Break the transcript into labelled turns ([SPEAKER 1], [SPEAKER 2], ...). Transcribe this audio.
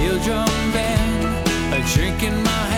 [SPEAKER 1] steel drum band, a drink in my